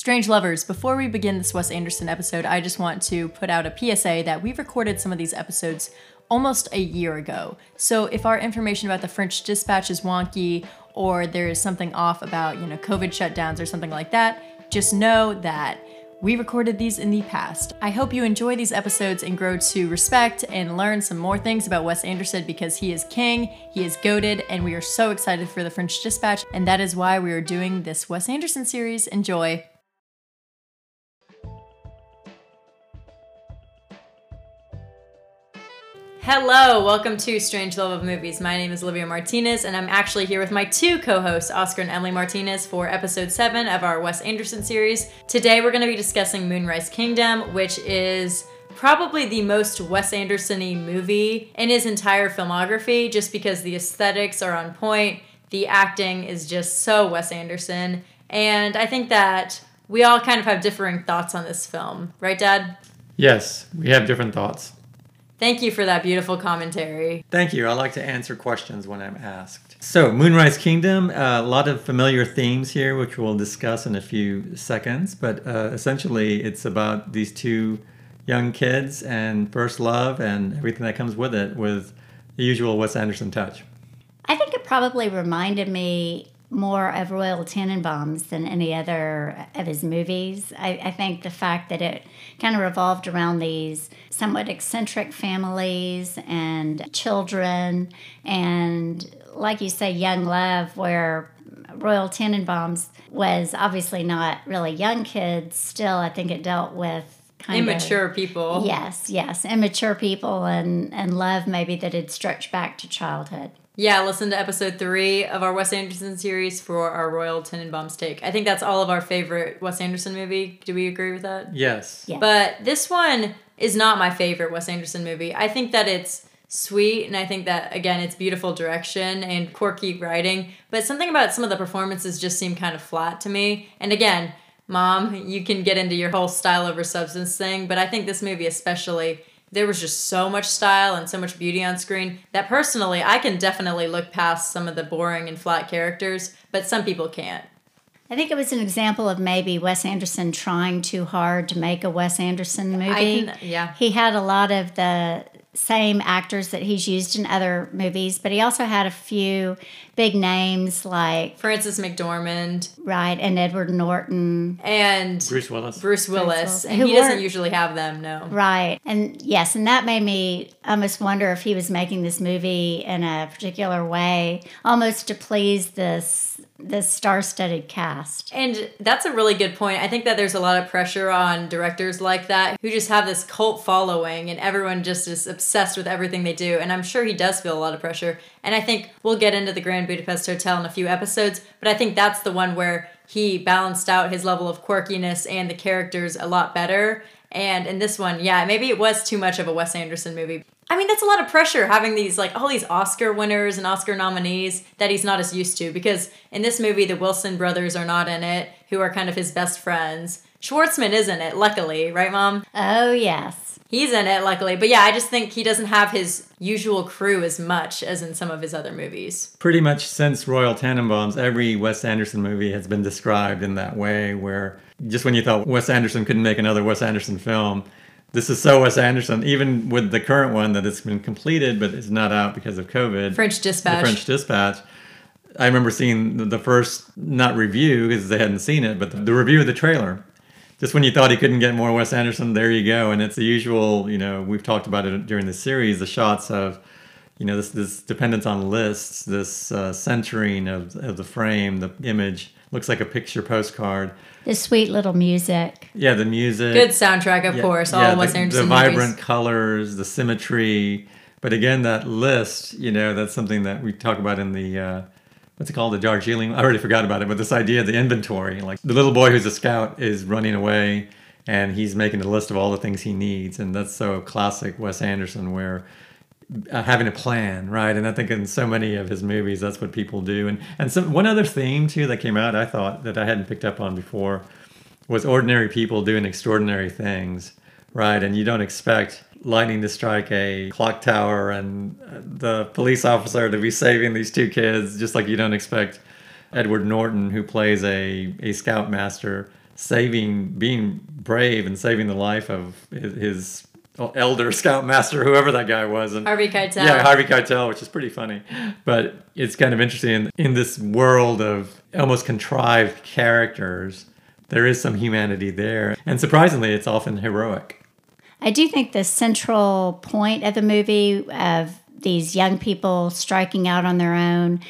Strange Lovers, before we begin this Wes Anderson episode, I just want to put out a PSA that we recorded some of these episodes almost a year ago. So if our information about the French dispatch is wonky or there is something off about, you know, COVID shutdowns or something like that, just know that we recorded these in the past. I hope you enjoy these episodes and grow to respect and learn some more things about Wes Anderson because he is king, he is goaded, and we are so excited for the French Dispatch, and that is why we are doing this Wes Anderson series. Enjoy. Hello, welcome to Strange Love of Movies. My name is Olivia Martinez, and I'm actually here with my two co hosts, Oscar and Emily Martinez, for episode 7 of our Wes Anderson series. Today, we're going to be discussing Moonrise Kingdom, which is probably the most Wes Anderson y movie in his entire filmography, just because the aesthetics are on point, the acting is just so Wes Anderson, and I think that we all kind of have differing thoughts on this film. Right, Dad? Yes, we have different thoughts. Thank you for that beautiful commentary. Thank you. I like to answer questions when I'm asked. So, Moonrise Kingdom, uh, a lot of familiar themes here, which we'll discuss in a few seconds. But uh, essentially, it's about these two young kids and first love and everything that comes with it, with the usual Wes Anderson touch. I think it probably reminded me more of Royal Tenenbaums than any other of his movies. I, I, think the fact that it kind of revolved around these somewhat eccentric families and children, and like you say, young love, where Royal Tenenbaums was obviously not really young kids, still, I think it dealt with kind immature of, people. Yes, yes, immature people and, and love maybe that had stretched back to childhood. Yeah, listen to episode three of our Wes Anderson series for our Royal Tenenbaums take. I think that's all of our favorite Wes Anderson movie. Do we agree with that? Yes. Yeah. But this one is not my favorite Wes Anderson movie. I think that it's sweet and I think that again it's beautiful direction and quirky writing, but something about some of the performances just seem kind of flat to me. And again, mom, you can get into your whole style over substance thing, but I think this movie especially there was just so much style and so much beauty on screen that personally I can definitely look past some of the boring and flat characters, but some people can't. I think it was an example of maybe Wes Anderson trying too hard to make a Wes Anderson movie. Can, yeah. He had a lot of the same actors that he's used in other movies, but he also had a few big names like Frances McDormand, right, and Edward Norton, and Bruce Willis. Bruce Willis, and he doesn't usually have them, no. Right, and yes, and that made me almost wonder if he was making this movie in a particular way, almost to please this this star-studded cast. And that's a really good point. I think that there's a lot of pressure on directors like that who just have this cult following and everyone just is obsessed with everything they do. And I'm sure he does feel a lot of pressure. And I think we'll get into the Grand Budapest Hotel in a few episodes, but I think that's the one where he balanced out his level of quirkiness and the characters a lot better. And in this one, yeah, maybe it was too much of a Wes Anderson movie. I mean, that's a lot of pressure having these like all these Oscar winners and Oscar nominees that he's not as used to because in this movie the Wilson brothers are not in it, who are kind of his best friends. Schwartzman is in it, luckily, right, Mom? Oh yes. He's in it, luckily. But yeah, I just think he doesn't have his usual crew as much as in some of his other movies. Pretty much since Royal Tenenbaums, every Wes Anderson movie has been described in that way, where just when you thought Wes Anderson couldn't make another Wes Anderson film, this is so Wes Anderson, even with the current one that it's been completed but it's not out because of COVID. French Dispatch. The French Dispatch. I remember seeing the first, not review because they hadn't seen it, but the review of the trailer. Just when you thought he couldn't get more Wes Anderson, there you go. And it's the usual, you know, we've talked about it during the series, the shots of, you know, this, this dependence on lists, this uh, centering of, of the frame, the image looks like a picture postcard. The sweet little music. Yeah, the music. Good soundtrack, of yeah, course. All yeah, Wes the, Anderson The vibrant movies. colors, the symmetry. But again, that list, you know, that's something that we talk about in the, uh, what's it called? The Darjeeling. I already forgot about it, but this idea of the inventory. Like the little boy who's a scout is running away and he's making a list of all the things he needs. And that's so classic Wes Anderson where uh, having a plan, right? And I think in so many of his movies, that's what people do. And and some one other theme too that came out, I thought that I hadn't picked up on before, was ordinary people doing extraordinary things, right? And you don't expect lightning to strike a clock tower and uh, the police officer to be saving these two kids, just like you don't expect Edward Norton, who plays a a scoutmaster, saving, being brave and saving the life of his, his elder scoutmaster, whoever that guy was. And Harvey Keitel. Yeah, Harvey Keitel, which is pretty funny. But it's kind of interesting in, in this world of almost contrived characters. There is some humanity there, and surprisingly, it's often heroic. I do think the central point of the movie of these young people striking out on their own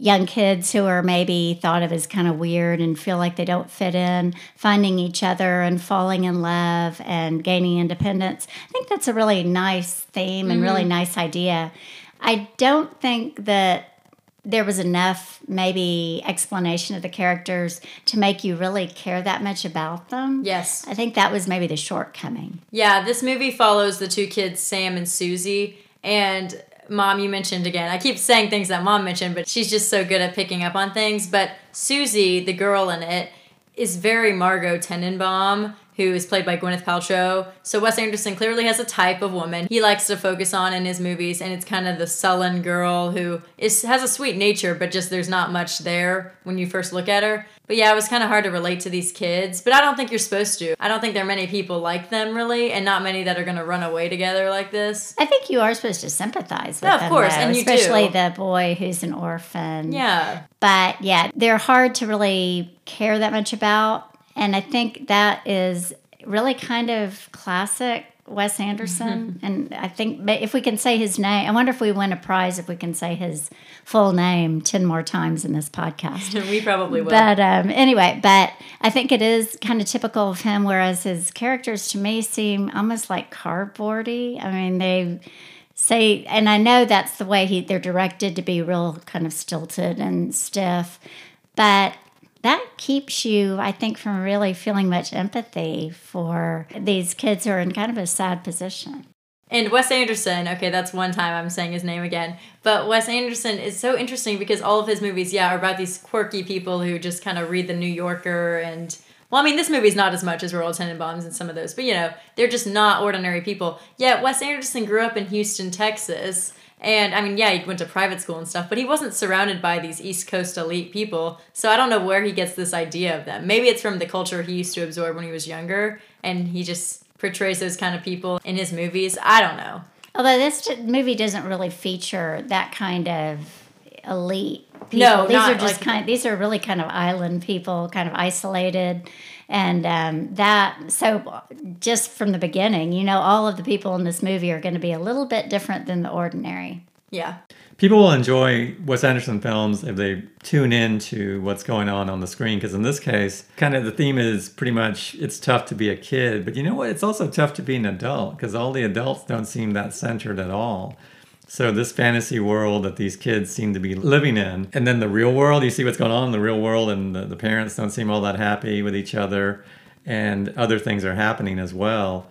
young kids who are maybe thought of as kind of weird and feel like they don't fit in, finding each other and falling in love and gaining independence. I think that's a really nice theme and mm-hmm. really nice idea. I don't think that there was enough maybe explanation of the characters to make you really care that much about them. Yes. I think that was maybe the shortcoming. Yeah, this movie follows the two kids, Sam and Susie, and mom you mentioned again. I keep saying things that mom mentioned, but she's just so good at picking up on things. But Susie, the girl in it, is very Margot Tenenbaum who is played by Gwyneth Paltrow. So Wes Anderson clearly has a type of woman he likes to focus on in his movies, and it's kind of the sullen girl who is has a sweet nature, but just there's not much there when you first look at her. But yeah, it was kind of hard to relate to these kids, but I don't think you're supposed to. I don't think there are many people like them really, and not many that are going to run away together like this. I think you are supposed to sympathize with yeah, them, of course, though, and you especially do. the boy who's an orphan. Yeah. But yeah, they're hard to really care that much about. And I think that is really kind of classic Wes Anderson. Mm-hmm. And I think if we can say his name, I wonder if we win a prize if we can say his full name 10 more times in this podcast. we probably will. But um, anyway, but I think it is kind of typical of him, whereas his characters to me seem almost like cardboardy. I mean, they say, and I know that's the way he, they're directed to be real kind of stilted and stiff. But that keeps you, I think, from really feeling much empathy for these kids who are in kind of a sad position. And Wes Anderson, okay, that's one time I'm saying his name again. But Wes Anderson is so interesting because all of his movies, yeah, are about these quirky people who just kind of read the New Yorker and well, I mean, this movie's not as much as Royal Tenenbaums and some of those, but you know, they're just not ordinary people. Yet Wes Anderson grew up in Houston, Texas, and I mean, yeah, he went to private school and stuff, but he wasn't surrounded by these East Coast elite people. So I don't know where he gets this idea of them. Maybe it's from the culture he used to absorb when he was younger, and he just portrays those kind of people in his movies. I don't know. Although this movie doesn't really feature that kind of elite people. No, these are just like- kind. These are really kind of island people, kind of isolated, and um, that. So just from the beginning, you know, all of the people in this movie are going to be a little bit different than the ordinary. Yeah. People will enjoy Wes Anderson films if they tune in to what's going on on the screen. Because in this case, kind of the theme is pretty much it's tough to be a kid, but you know what? It's also tough to be an adult because all the adults don't seem that centered at all. So this fantasy world that these kids seem to be living in, and then the real world, you see what's going on in the real world, and the, the parents don't seem all that happy with each other, and other things are happening as well.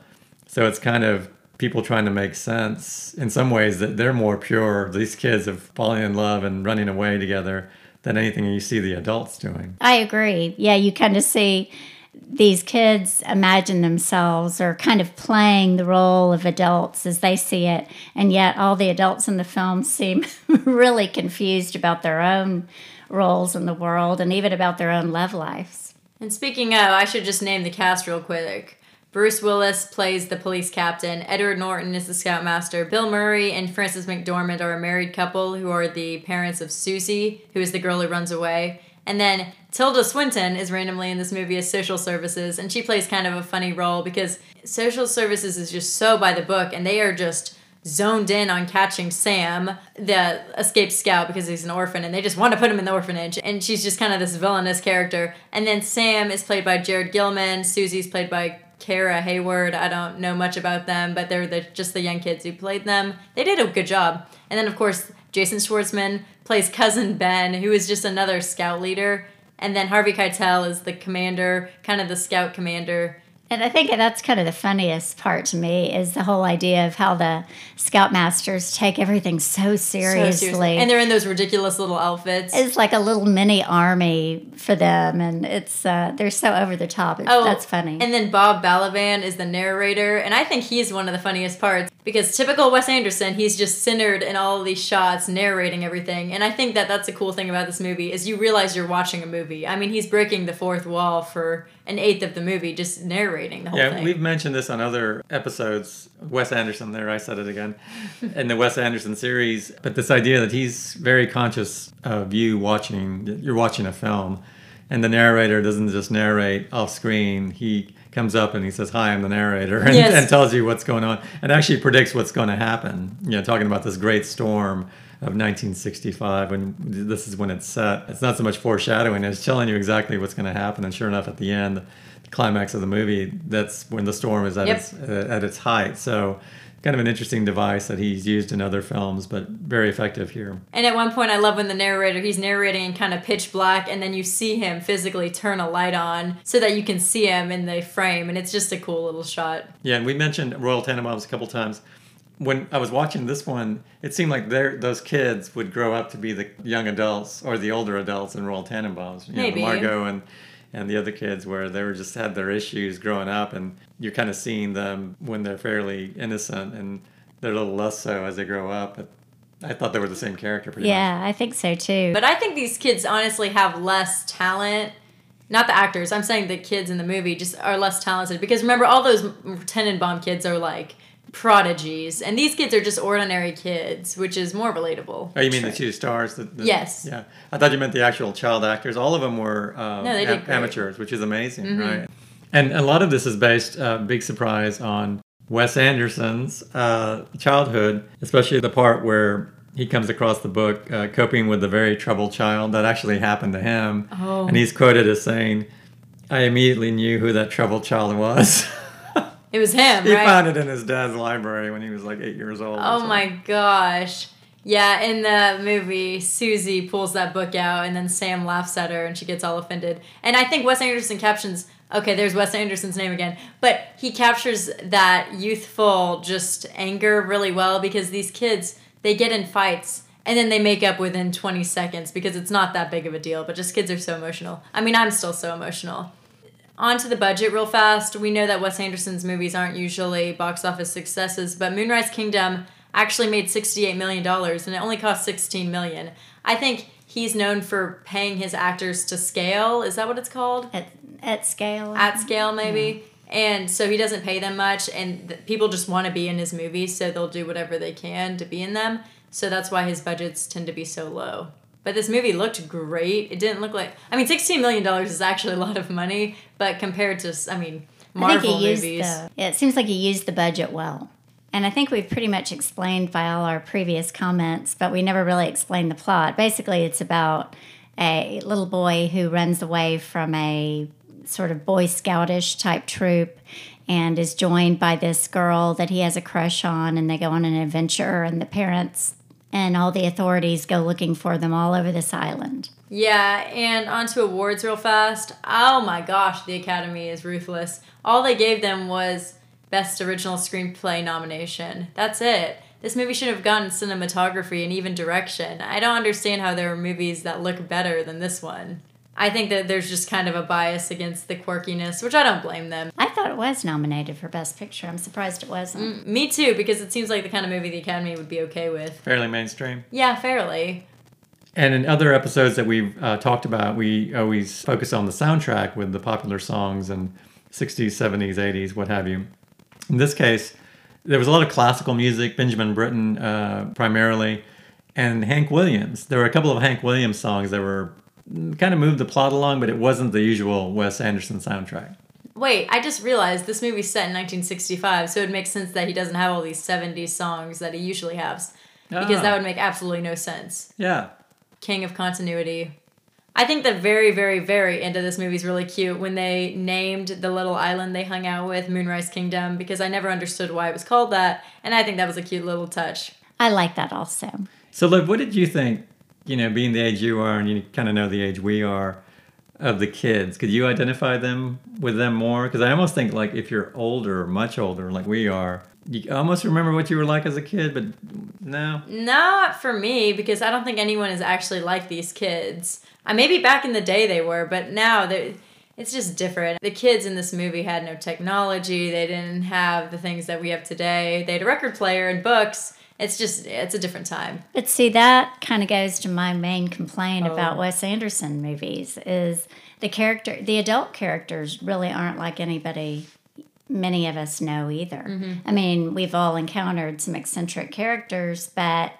So it's kind of people trying to make sense in some ways that they're more pure. These kids of falling in love and running away together than anything you see the adults doing. I agree. Yeah, you kind of see these kids imagine themselves or kind of playing the role of adults as they see it, and yet all the adults in the film seem really confused about their own roles in the world and even about their own love lives. And speaking of, I should just name the cast real quick. Bruce Willis plays the police captain. Edward Norton is the scoutmaster. Bill Murray and Frances McDormand are a married couple who are the parents of Susie, who is the girl who runs away. And then Tilda Swinton is randomly in this movie as social services, and she plays kind of a funny role because social services is just so by the book, and they are just zoned in on catching Sam, the escaped scout, because he's an orphan, and they just want to put him in the orphanage. And she's just kind of this villainous character. And then Sam is played by Jared Gilman. Susie's played by Kara Hayward. I don't know much about them, but they're the, just the young kids who played them. They did a good job. And then, of course, Jason Schwartzman plays cousin Ben, who is just another scout leader. And then Harvey Keitel is the commander, kind of the scout commander. And I think that's kind of the funniest part to me is the whole idea of how the scoutmasters take everything so seriously. So seriously. And they're in those ridiculous little outfits. It's like a little mini army for them, and it's uh, they're so over the top. It's, Oh, that's funny. And then Bob Balaban is the narrator, and I think he's one of the funniest parts because typical Wes Anderson, he's just centered in all these shots, narrating everything. And I think that that's a cool thing about this movie is you realize you're watching a movie. I mean, he's breaking the fourth wall for an eighth of the movie just narrating the whole Yeah, thing. we've mentioned this on other episodes. Wes Anderson, there I said it again, in the Wes Anderson series. But this idea that he's very conscious of you watching, you're watching a film, and the narrator doesn't just narrate off screen. He comes up and he says, "Hi, I'm the narrator," and, Yes. and tells you what's going on, and actually predicts what's going to happen. You know, talking about this great storm of 1965 when this is when it's set. It's not so much foreshadowing; it's telling you exactly what's going to happen. And sure enough, at the end, the climax of the movie, that's when the storm is at Yep. its uh, at its height. So, kind of an interesting device that he's used in other films, but very effective here. And at one point, I love when the narrator he's narrating in kind of pitch black, and then you see him physically turn a light on so that you can see him in the frame, and it's just a cool little shot. Yeah, and we mentioned Royal Tenenbaums a couple times. When I was watching this one, it seemed like those kids would grow up to be the young adults or the older adults in Royal Tenenbaums. You Maybe. Know, Margot and and the other kids where they were just had their issues growing up, and you're kind of seeing them when they're fairly innocent, and they're a little less so as they grow up. But I thought they were the same character pretty much. Yeah, I think so too. But I think these kids honestly have less talent. Not the actors. I'm saying the kids in the movie just are less talented because remember all those Tenenbaum kids are like prodigies, and these kids are just ordinary kids, which is more relatable. Oh, you mean the two stars? The, the- Yes. Yeah, I thought you meant the actual child actors. All of them were uh, No, they did great. Mm-hmm. amateurs, which is amazing, right? And a lot of this is based, uh, big surprise, on Wes Anderson's uh, childhood, especially the part where he comes across the book, uh, Coping with a Very Troubled Child. That actually happened to him. Oh. And he's quoted as saying, I immediately knew who that troubled child was. It was him, he right? found it in his dad's library when he was like eight years old. Oh my gosh. Yeah, in the movie, Susie pulls that book out, and then Sam laughs at her, and she gets all offended. And I think Wes Anderson captions. Okay, there's Wes Anderson's name again, but he captures that youthful just anger really well because these kids they get in fights and then they make up within 20 seconds because it's not that big of a deal. But just kids are so emotional. I mean, I'm still so emotional. On to the budget real fast. We know that Wes Anderson's movies aren't usually box office successes, but Moonrise Kingdom actually made $68 million and it only cost 16 million. I think he's known for paying his actors to scale. Is that what it's called? at, at scale. At scale, maybe. And so he doesn't pay them much, and th- people just want to be in his movies, so they'll do whatever they can to be in them. So that's why his budgets tend to be so low. But this movie looked great. It didn't look like I mean, sixteen million dollars is actually a lot of money, but compared to I mean, I Marvel used movies. the. Yeah, it seems like he used the budget well. And I think we've pretty much explained by all our previous comments, but we never really explained the plot. Basically, it's about a little boy who runs away from a sort of Boy Scoutish type troop and is joined by this girl that he has a crush on, and they go on an adventure, and the parents and all the authorities go looking for them all over this island. Yeah, and onto awards real fast. Oh my gosh, the Academy is ruthless. All they gave them was Best Original Screenplay nomination. That's it. This movie should have gotten cinematography and even direction. I don't understand how there are movies that look better than this one. I think that there's just kind of a bias against the quirkiness, which I don't blame them. I thought it was nominated for Best Picture. I'm surprised it wasn't. Me too, because it seems like the kind of movie the Academy would be okay with. Fairly mainstream. Yeah, fairly. And in other episodes that we've uh, talked about, we always focus on the soundtrack with the popular songs and 60s, 70s, 80s, what have you. In this case, there was a lot of classical music, Benjamin Britten uh, primarily, and Hank Williams. There were a couple of Hank Williams songs that were kind of moved the plot along, but it wasn't the usual Wes Anderson soundtrack. Wait, I just realized this movie's set in 1965, so it makes sense that he doesn't have all these 70s songs that he usually has. Because Ah. that would make absolutely no sense. Yeah. King of continuity. I think the very, very, very end of this movie is really cute when they named the little island they hung out with Moonrise Kingdom because I never understood why it was called that, and I think that was a cute little touch. I like that also. So, Liv, what did you think, you know, being the age you are and you kind of know the age we are, of the kids? Could you identify them with them more? Because I almost think, like, if you're older, much older, like we are, you almost remember what you were like as a kid, but no. Not for me because I don't think anyone is actually like these kids. I maybe back in the day they were, but now they it's just different. The kids in this movie had no technology. They didn't have the things that we have today. They had a record player and books. It's just it's a different time. But see, that kind of goes to my main complaint Oh. about Wes Anderson movies is the character, the adult characters really aren't like anybody many of us know either. I mean, we've all encountered some eccentric characters, but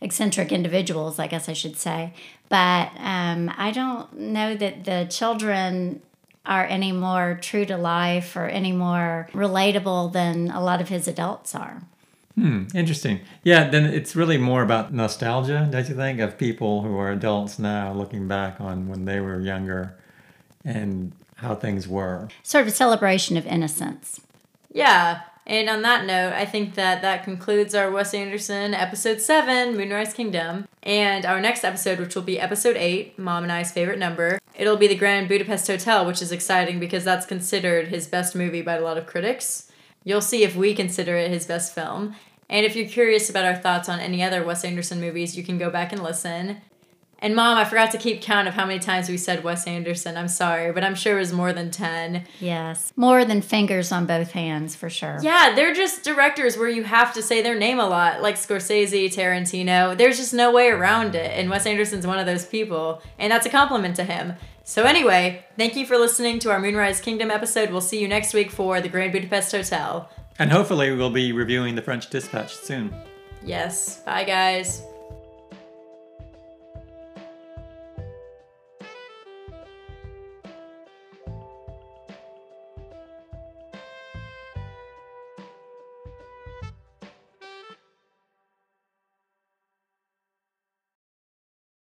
eccentric individuals, I guess I should say. But um, I don't know that the children are any more true to life or any more relatable than a lot of his adults are. Hmm, interesting. Yeah, then it's really more about nostalgia, don't you think, of people who are adults now looking back on when they were younger and how things were. Sort of a celebration of innocence. Yeah. And on that note, I think that that concludes our Wes Anderson episode 7, Moonrise Kingdom. And our next episode, which will be episode 8, Mom and I's favorite number, it'll be the Grand Budapest Hotel, which is exciting because that's considered his best movie by a lot of critics. You'll see if we consider it his best film. And if you're curious about our thoughts on any other Wes Anderson movies, you can go back and listen. And mom, I forgot to keep count of how many times we said Wes Anderson. I'm sorry, but I'm sure it was more than 10. Yes. More than fingers on both hands, for sure. Yeah, they're just directors where you have to say their name a lot, like Scorsese, Tarantino. There's just no way around it. And Wes Anderson's one of those people. And that's a compliment to him. So, anyway, thank you for listening to our Moonrise Kingdom episode. We'll see you next week for the Grand Budapest Hotel. And hopefully we'll be reviewing the French Dispatch soon. Yes. Bye, guys.